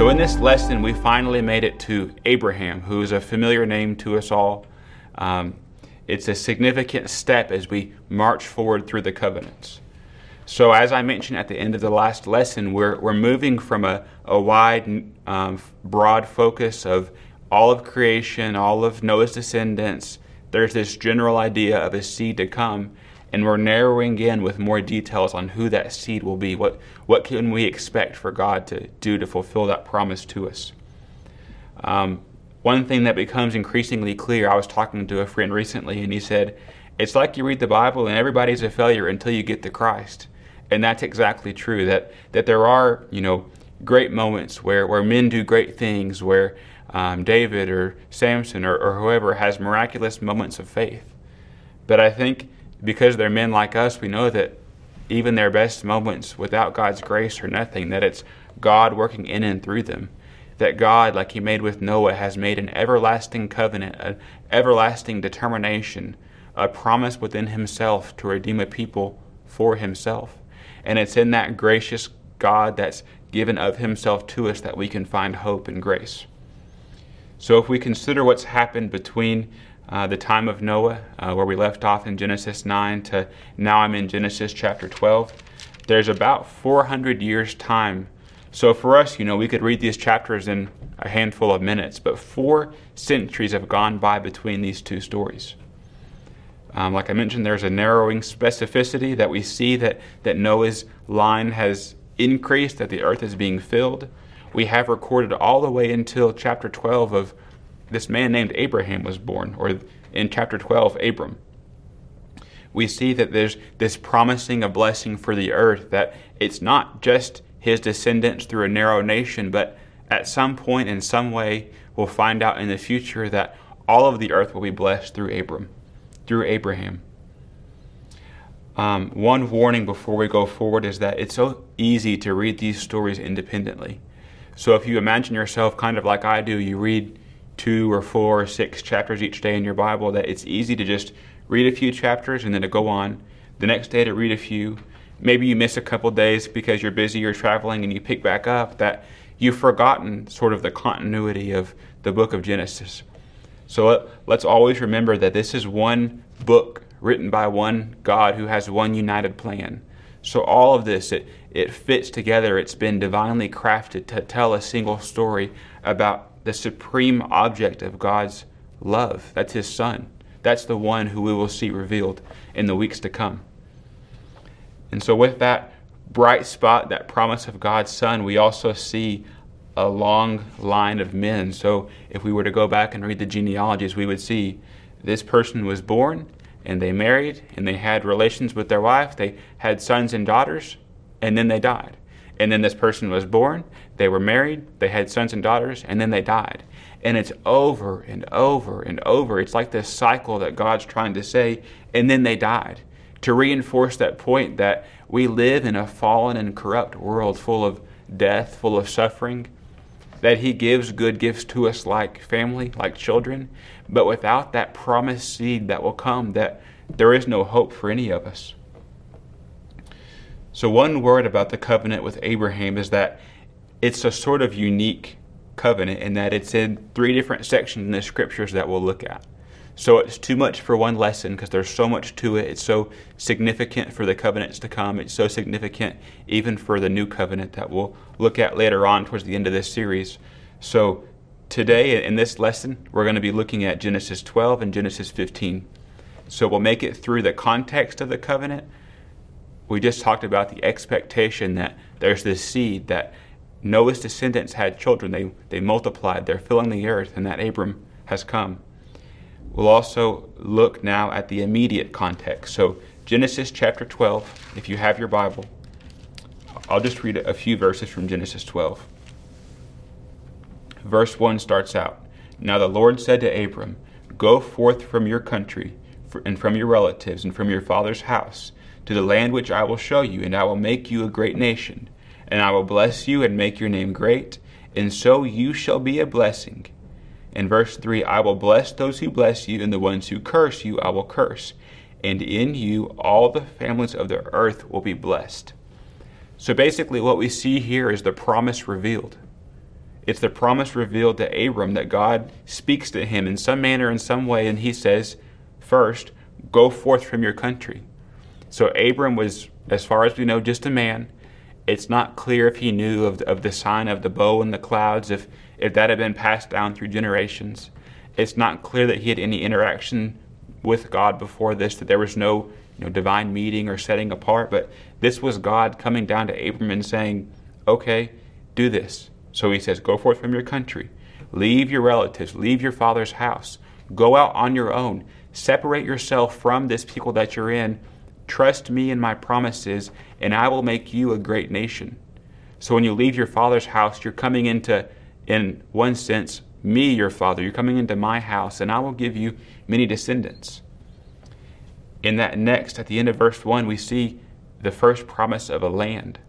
So, in this lesson, we finally made it to Abraham, who is a familiar name to us all. Um, it's a significant step as we march forward through the covenants. So, as I mentioned at the end of the last lesson, we're, we're moving from a, a wide, um, broad focus of all of creation, all of Noah's descendants. There's this general idea of a seed to come, and we're narrowing in with more details on who that seed will be. What, what can we expect for God to do to fulfill that promise to us? Um, one thing that becomes increasingly clear, I was talking to a friend recently, and he said, It's like you read the Bible and everybody's a failure until you get to Christ. And that's exactly true, that, that there are, you know, great moments where, where men do great things, where um, David or Samson or, or whoever has miraculous moments of faith. But I think because they're men like us, we know that even their best moments without God's grace are nothing, that it's God working in and through them. That God, like He made with Noah, has made an everlasting covenant, an everlasting determination, a promise within Himself to redeem a people for Himself. And it's in that gracious God that's given of Himself to us that we can find hope and grace. So if we consider what's happened between uh, the time of Noah, uh, where we left off in Genesis 9, to now I'm in Genesis chapter 12. There's about 400 years' time. So for us, you know, we could read these chapters in a handful of minutes, but four centuries have gone by between these two stories. Um, like I mentioned, there's a narrowing specificity that we see that, that Noah's line has increased, that the earth is being filled. We have recorded all the way until chapter 12 of this man named Abraham was born, or in chapter 12, Abram. We see that there's this promising a blessing for the earth, that it's not just his descendants through a narrow nation, but at some point, in some way, we'll find out in the future that all of the earth will be blessed through Abram, through Abraham. Um, one warning before we go forward is that it's so easy to read these stories independently. So if you imagine yourself kind of like I do, you read two or four or six chapters each day in your Bible that it's easy to just read a few chapters and then to go on. The next day to read a few. Maybe you miss a couple days because you're busy or traveling and you pick back up that you've forgotten sort of the continuity of the book of Genesis. So uh, let's always remember that this is one book written by one God who has one united plan. So all of this, it, it fits together. It's been divinely crafted to tell a single story about the supreme object of God's love. That's His Son. That's the one who we will see revealed in the weeks to come. And so, with that bright spot, that promise of God's Son, we also see a long line of men. So, if we were to go back and read the genealogies, we would see this person was born and they married and they had relations with their wife. They had sons and daughters, and then they died. And then this person was born, they were married, they had sons and daughters, and then they died. And it's over and over and over. It's like this cycle that God's trying to say, and then they died. To reinforce that point that we live in a fallen and corrupt world full of death, full of suffering, that He gives good gifts to us like family, like children, but without that promised seed that will come, that there is no hope for any of us. So, one word about the covenant with Abraham is that it's a sort of unique covenant in that it's in three different sections in the scriptures that we'll look at. So, it's too much for one lesson because there's so much to it. It's so significant for the covenants to come. It's so significant even for the new covenant that we'll look at later on towards the end of this series. So, today in this lesson, we're going to be looking at Genesis 12 and Genesis 15. So, we'll make it through the context of the covenant we just talked about the expectation that there's this seed that Noah's descendants had children. They, they multiplied, they're filling the earth, and that Abram has come. We'll also look now at the immediate context. So, Genesis chapter 12, if you have your Bible, I'll just read a few verses from Genesis 12. Verse 1 starts out Now the Lord said to Abram, Go forth from your country and from your relatives and from your father's house to the land which I will show you, and I will make you a great nation. And I will bless you and make your name great, and so you shall be a blessing. In verse 3, I will bless those who bless you, and the ones who curse you I will curse. And in you all the families of the earth will be blessed. So basically, what we see here is the promise revealed. It's the promise revealed to Abram that God speaks to him in some manner, in some way, and he says, First, go forth from your country. So Abram was, as far as we know, just a man. It's not clear if he knew of the, of the sign of the bow in the clouds, if, if that had been passed down through generations. It's not clear that he had any interaction with God before this, that there was no you know, divine meeting or setting apart, but this was God coming down to Abram and saying, Okay, do this. So he says, Go forth from your country, leave your relatives, leave your father's house, go out on your own, separate yourself from this people that you're in, trust me and my promises, and I will make you a great nation. So when you leave your father's house, you're coming into, in one sense, me, your father. You're coming into my house, and I will give you many descendants. In that next, at the end of verse 1, we see the first promise of a land.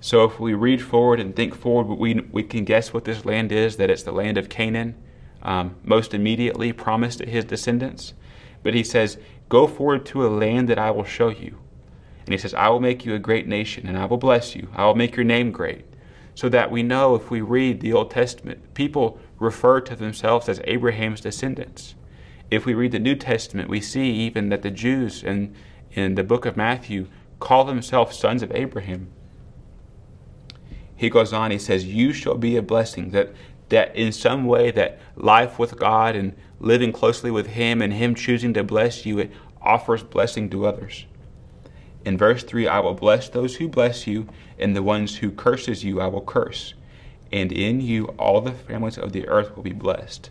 So if we read forward and think forward, we, we can guess what this land is that it's the land of Canaan, um, most immediately promised to his descendants. But he says, Go forward to a land that I will show you. And he says, I will make you a great nation, and I will bless you. I will make your name great. So that we know if we read the Old Testament, people refer to themselves as Abraham's descendants. If we read the New Testament, we see even that the Jews in, in the book of Matthew call themselves sons of Abraham. He goes on, he says, You shall be a blessing. That, that in some way, that life with God and living closely with Him and Him choosing to bless you, it offers blessing to others. In verse 3, I will bless those who bless you, and the ones who curses you I will curse. And in you all the families of the earth will be blessed.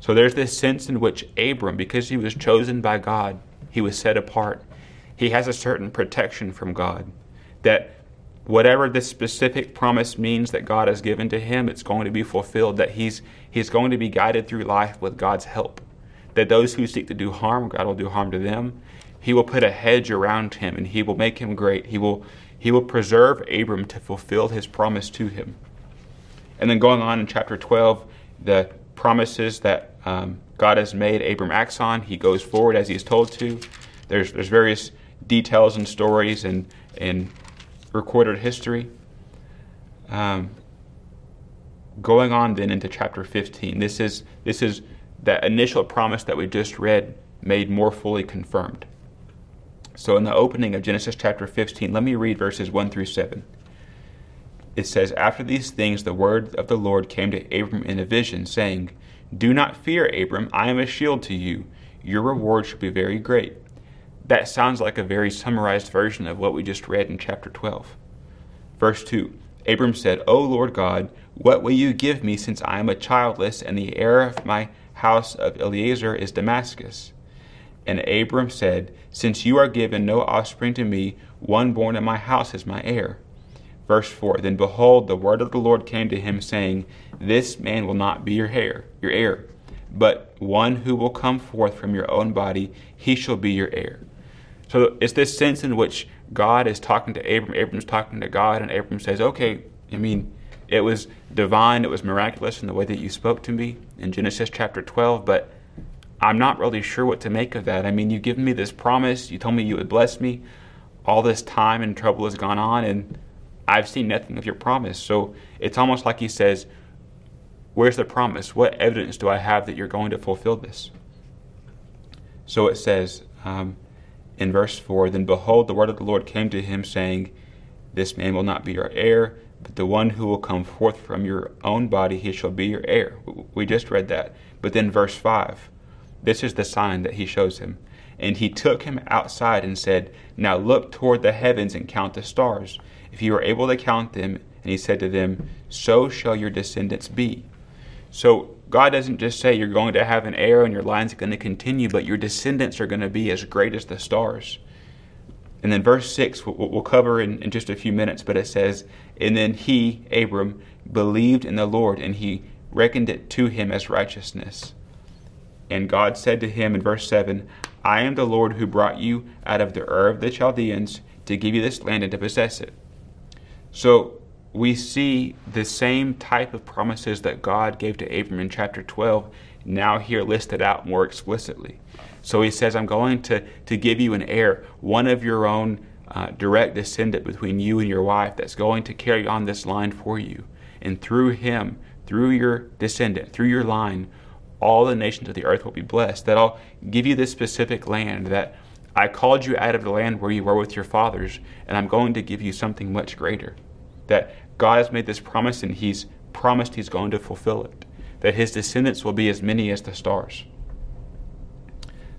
So there's this sense in which Abram, because he was chosen by God, he was set apart, he has a certain protection from God. That whatever this specific promise means that God has given to him, it's going to be fulfilled, that he's, he's going to be guided through life with God's help. That those who seek to do harm, God will do harm to them. He will put a hedge around him and he will make him great. He will, he will preserve Abram to fulfill his promise to him. And then going on in chapter 12, the promises that um, God has made Abram acts on. He goes forward as he is told to. There's, there's various details and stories and, and recorded history. Um, going on then into chapter 15, this is, this is that initial promise that we just read made more fully confirmed. So, in the opening of Genesis chapter 15, let me read verses 1 through 7 it says, After these things, the word of the Lord came to Abram in a vision, saying, Do not fear, Abram, I am a shield to you. Your reward shall be very great. That sounds like a very summarized version of what we just read in chapter 12. Verse 2 Abram said, O Lord God, what will you give me since I am a childless, and the heir of my house of Eliezer is Damascus? And Abram said, Since you are given no offspring to me, one born in my house is my heir. Verse 4 Then behold, the word of the Lord came to him, saying, This man will not be your heir, your heir, but one who will come forth from your own body, he shall be your heir. So it's this sense in which God is talking to Abram, Abram's talking to God, and Abram says, Okay, I mean, it was divine, it was miraculous in the way that you spoke to me in Genesis chapter 12, but I'm not really sure what to make of that. I mean, you've given me this promise, you told me you would bless me. All this time and trouble has gone on, and I've seen nothing of your promise. So it's almost like he says, Where's the promise? What evidence do I have that you're going to fulfill this? So it says um, in verse 4 Then behold, the word of the Lord came to him, saying, This man will not be your heir, but the one who will come forth from your own body, he shall be your heir. We just read that. But then verse 5 This is the sign that he shows him. And he took him outside and said, Now look toward the heavens and count the stars if you are able to count them. And he said to them, So shall your descendants be. So God doesn't just say you're going to have an heir and your line's going to continue, but your descendants are going to be as great as the stars. And then verse 6, we'll cover in, in just a few minutes, but it says, And then he, Abram, believed in the Lord, and he reckoned it to him as righteousness. And God said to him in verse 7, I am the Lord who brought you out of the Ur of the Chaldeans to give you this land and to possess it. So we see the same type of promises that God gave to Abram in chapter 12 now here listed out more explicitly. So he says, I'm going to, to give you an heir, one of your own uh, direct descendant between you and your wife that's going to carry on this line for you. And through him, through your descendant, through your line, all the nations of the earth will be blessed. That I'll give you this specific land, that I called you out of the land where you were with your fathers, and I'm going to give you something much greater. That God has made this promise, and He's promised He's going to fulfill it. That His descendants will be as many as the stars.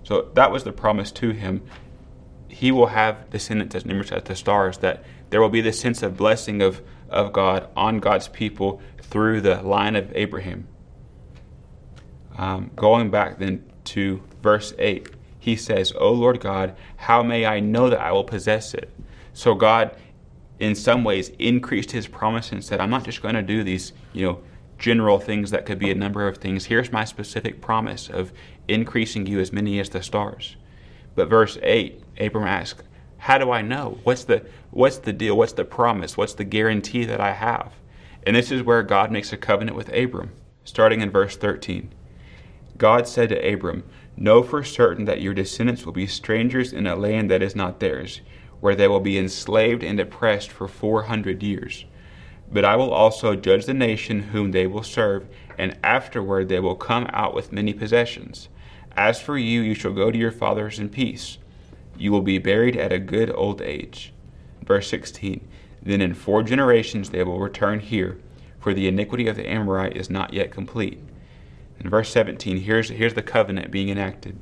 So that was the promise to him. He will have descendants as numerous as the stars, that there will be this sense of blessing of, of God on God's people through the line of Abraham. Um, going back then to verse 8, he says, O Lord God, how may I know that I will possess it? So God, in some ways, increased his promise and said, I'm not just going to do these, you know, general things that could be a number of things. Here's my specific promise of increasing you as many as the stars. But verse 8, Abram asks, How do I know? What's the, what's the deal? What's the promise? What's the guarantee that I have? And this is where God makes a covenant with Abram, starting in verse 13. God said to Abram, Know for certain that your descendants will be strangers in a land that is not theirs, where they will be enslaved and oppressed for 400 years. But I will also judge the nation whom they will serve, and afterward they will come out with many possessions. As for you, you shall go to your fathers in peace. You will be buried at a good old age. Verse 16 Then in four generations they will return here, for the iniquity of the Amorite is not yet complete. In verse 17, here's, here's the covenant being enacted.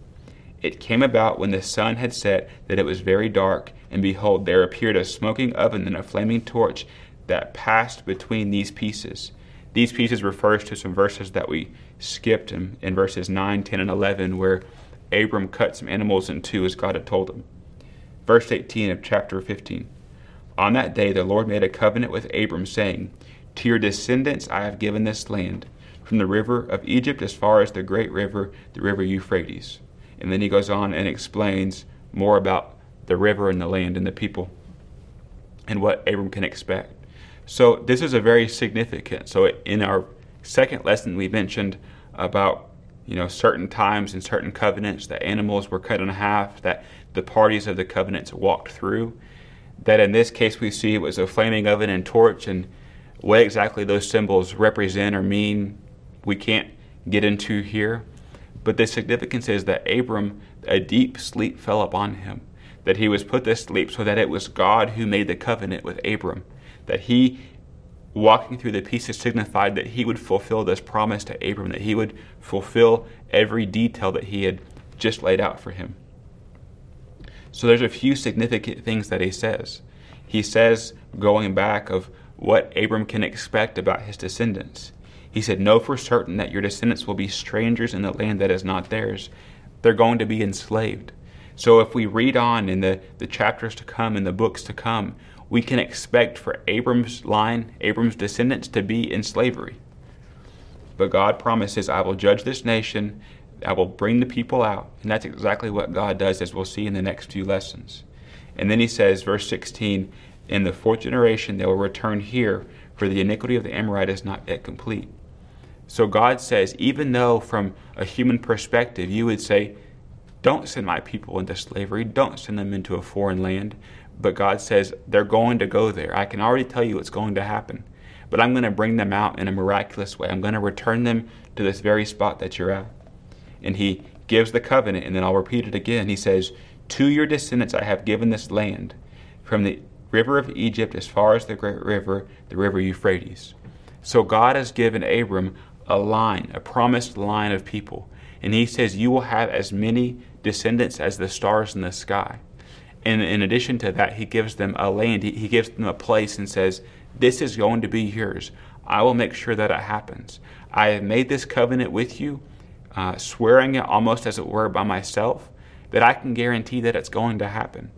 It came about when the sun had set that it was very dark, and behold, there appeared a smoking oven and a flaming torch that passed between these pieces. These pieces refers to some verses that we skipped in, in verses 9, 10, and 11, where Abram cut some animals in two as God had told him. Verse 18 of chapter 15. On that day the Lord made a covenant with Abram, saying, To your descendants I have given this land, from the river of Egypt as far as the great river, the river Euphrates. And then he goes on and explains more about the river and the land and the people and what Abram can expect. So this is a very significant. So in our second lesson, we mentioned about you know certain times and certain covenants that animals were cut in half, that the parties of the covenants walked through. That in this case we see it was a flaming oven and torch, and what exactly those symbols represent or mean, we can't get into here. But the significance is that Abram, a deep sleep fell upon him, that he was put to sleep so that it was God who made the covenant with Abram that he walking through the pieces signified that he would fulfill this promise to Abram, that he would fulfill every detail that he had just laid out for him. So there's a few significant things that he says. He says, going back, of what Abram can expect about his descendants. He said, Know for certain that your descendants will be strangers in the land that is not theirs. They're going to be enslaved. So if we read on in the, the chapters to come, in the books to come, we can expect for Abram's line, Abram's descendants, to be in slavery. But God promises, I will judge this nation, I will bring the people out. And that's exactly what God does, as we'll see in the next few lessons. And then he says, verse 16, In the fourth generation they will return here, for the iniquity of the Amorite is not yet complete. So God says, even though from a human perspective you would say, don't send my people into slavery, don't send them into a foreign land, but God says they're going to go there. I can already tell you what's going to happen. But I'm going to bring them out in a miraculous way. I'm going to return them to this very spot that you're at. And he gives the covenant, and then I'll repeat it again. He says, To your descendants I have given this land, from the river of Egypt as far as the great river, the river Euphrates. So God has given Abram a line, a promised line of people. And he says, You will have as many descendants as the stars in the sky. And in addition to that, he gives them a land, he, gives them a place and says, This is going to be yours. I will make sure that it happens. I have made this covenant with you, uh, swearing it almost as it were by myself, that I can guarantee that it's going to happen.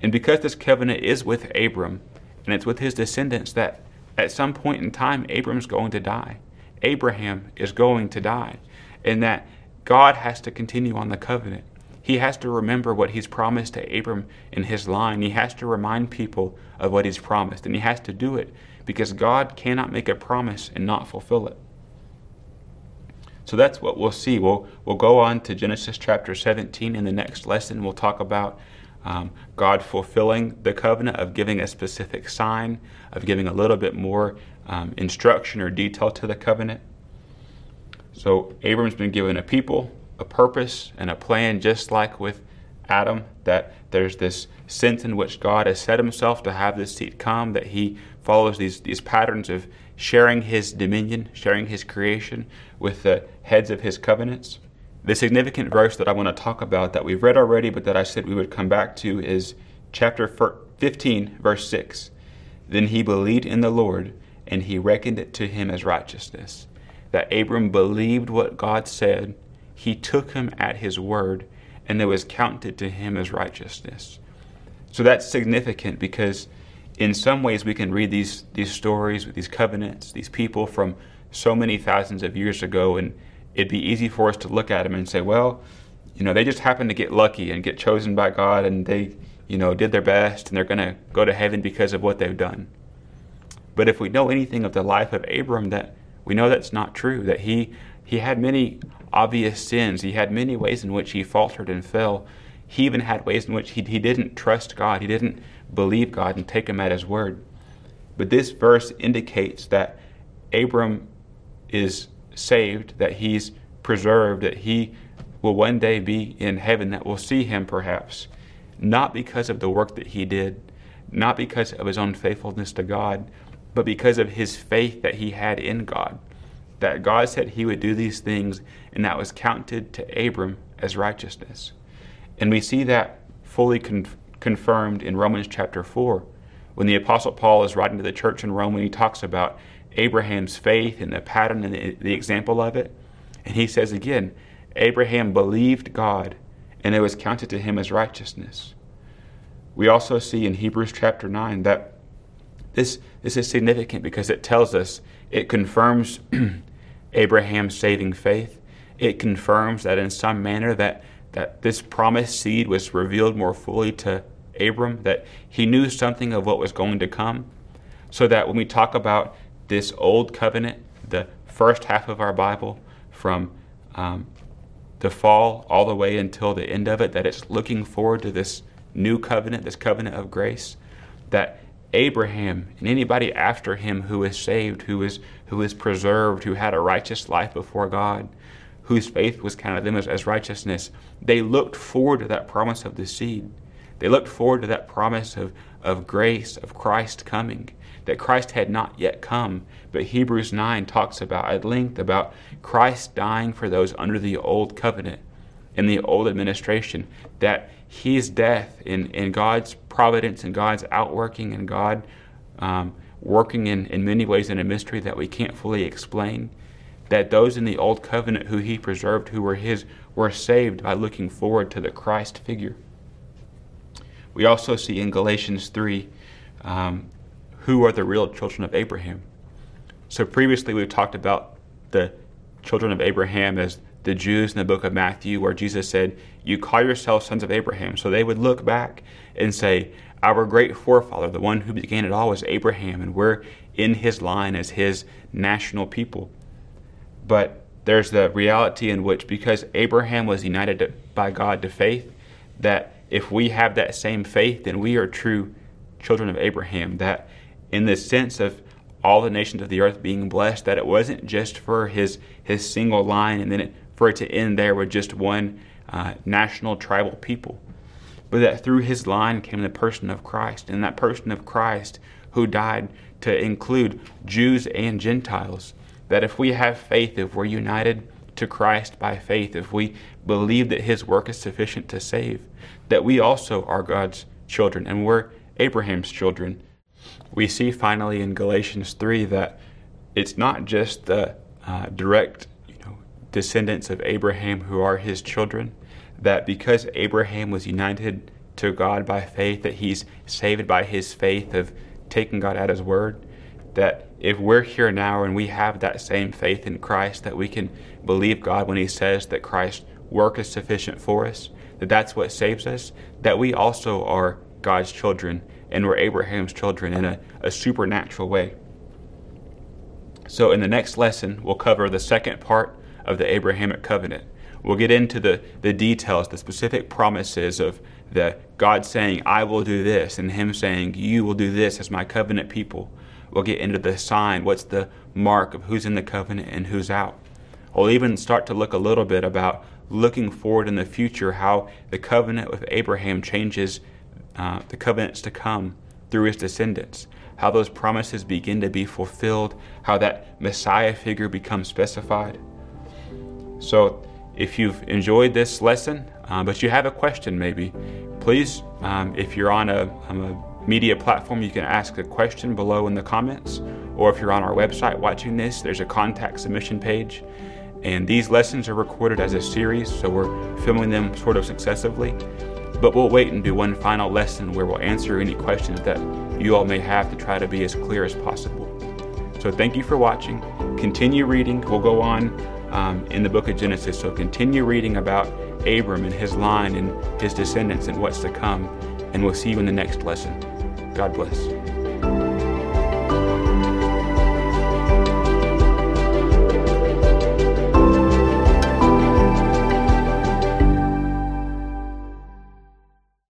And because this covenant is with Abram and it's with his descendants, that at some point in time, Abram's going to die. Abraham is going to die. And that God has to continue on the covenant. He has to remember what he's promised to Abram in his line. He has to remind people of what he's promised, and he has to do it because God cannot make a promise and not fulfill it. So that's what we'll see. We'll, we'll go on to Genesis chapter 17 in the next lesson. We'll talk about um, God fulfilling the covenant, of giving a specific sign, of giving a little bit more um, instruction or detail to the covenant. So Abram's been given a people, a purpose, and a plan, just like with Adam, that there's this sense in which God has set himself to have this seed come, that he follows these, these patterns of sharing his dominion, sharing his creation with the heads of his covenants. The significant verse that I want to talk about that we've read already, but that I said we would come back to, is chapter 15, verse 6. Then he believed in the Lord, and he reckoned it to him as righteousness. That Abram believed what God said, he took him at his word, and it was counted to him as righteousness. So that's significant because in some ways we can read these, these stories, with these covenants, these people from so many thousands of years ago, and it'd be easy for us to look at them and say, well, you know, they just happened to get lucky and get chosen by God and they, you know, did their best and they're going to go to heaven because of what they've done. But if we know anything of the life of Abram, that we know that's not true, that he, he had many obvious sins. He had many ways in which he faltered and fell. He even had ways in which he, he didn't trust God. He didn't believe God and take him at his word. But this verse indicates that Abram is saved, that he's preserved, that he will one day be in heaven, that we'll see him perhaps, not because of the work that he did, not because of his own faithfulness to God, but because of his faith that he had in God. That God said he would do these things, and that was counted to Abram as righteousness. And we see that fully con- confirmed in Romans chapter 4, when the Apostle Paul is writing to the church in Rome, when he talks about Abraham's faith and the pattern and the, the example of it. And he says again, Abraham believed God, and it was counted to him as righteousness. We also see in Hebrews chapter 9 that this, this is significant because it tells us, it confirms Abraham's saving faith. It confirms that in some manner that, that this promised seed was revealed more fully to Abram, that he knew something of what was going to come. So that when we talk about this old covenant, the first half of our Bible, from um, the fall all the way until the end of it, that it's looking forward to this new covenant, this covenant of grace, that Abraham and anybody after him who is saved, who is who is preserved, who had a righteous life before God, whose faith was counted them as, as righteousness, they looked forward to that promise of the seed. They looked forward to that promise of, of grace, of Christ coming that Christ had not yet come. But Hebrews 9 talks about at length about Christ dying for those under the old covenant in the old administration, that his death in, in God's providence and God's outworking and God um, working in, in many ways in a mystery that we can't fully explain, that those in the old covenant who he preserved, who were his, were saved by looking forward to the Christ figure. We also see in Galatians 3 um, who are the real children of Abraham. So previously we've talked about the children of Abraham as the Jews in the book of Matthew, where Jesus said, You call yourselves sons of Abraham. So they would look back and say, Our great forefather, the one who began it all, was Abraham, and we're in his line as his national people. But there's the reality in which, because Abraham was united by God to faith, that if we have that same faith, then we are true children of Abraham. That in the sense of all the nations of the earth being blessed, that it wasn't just for his, his single line and then it, for it to end there with just one uh, national tribal people, but that through his line came the person of Christ, and that person of Christ who died to include Jews and Gentiles. That if we have faith, if we're united to Christ by faith, if we believe that his work is sufficient to save, that we also are God's children and we're Abraham's children we see finally in Galatians 3 that it's not just the uh, direct descendants of Abraham who are his children, that because Abraham was united to God by faith, that he's saved by his faith of taking God at his word, that if we're here now and we have that same faith in Christ, that we can believe God when he says that Christ's work is sufficient for us, that that's what saves us, that we also are God's children and we're Abraham's children in a, a supernatural way. So, in the next lesson, we'll cover the second part of the Abrahamic covenant. We'll get into the, the details, the specific promises of the God saying, I will do this, and Him saying, You will do this as my covenant people. We'll get into the sign, what's the mark of who's in the covenant and who's out. We'll even start to look a little bit about looking forward in the future, how the covenant with Abraham changes uh, the covenants to come through his descendants, how those promises begin to be fulfilled, how that Messiah figure becomes specified. So, if you've enjoyed this lesson, uh, but you have a question maybe, please, um, if you're on a, on a media platform, you can ask a question below in the comments. Or if you're on our website watching this, there's a contact submission page. And these lessons are recorded as a series, so we're filming them sort of successively. But we'll wait and do one final lesson where we'll answer any questions that you all may have to try to be as clear as possible. So thank you for watching. Continue reading. We'll go on um, in the book of Genesis. So continue reading about Abram and his line and his descendants and what's to come. And we'll see you in the next lesson. God bless.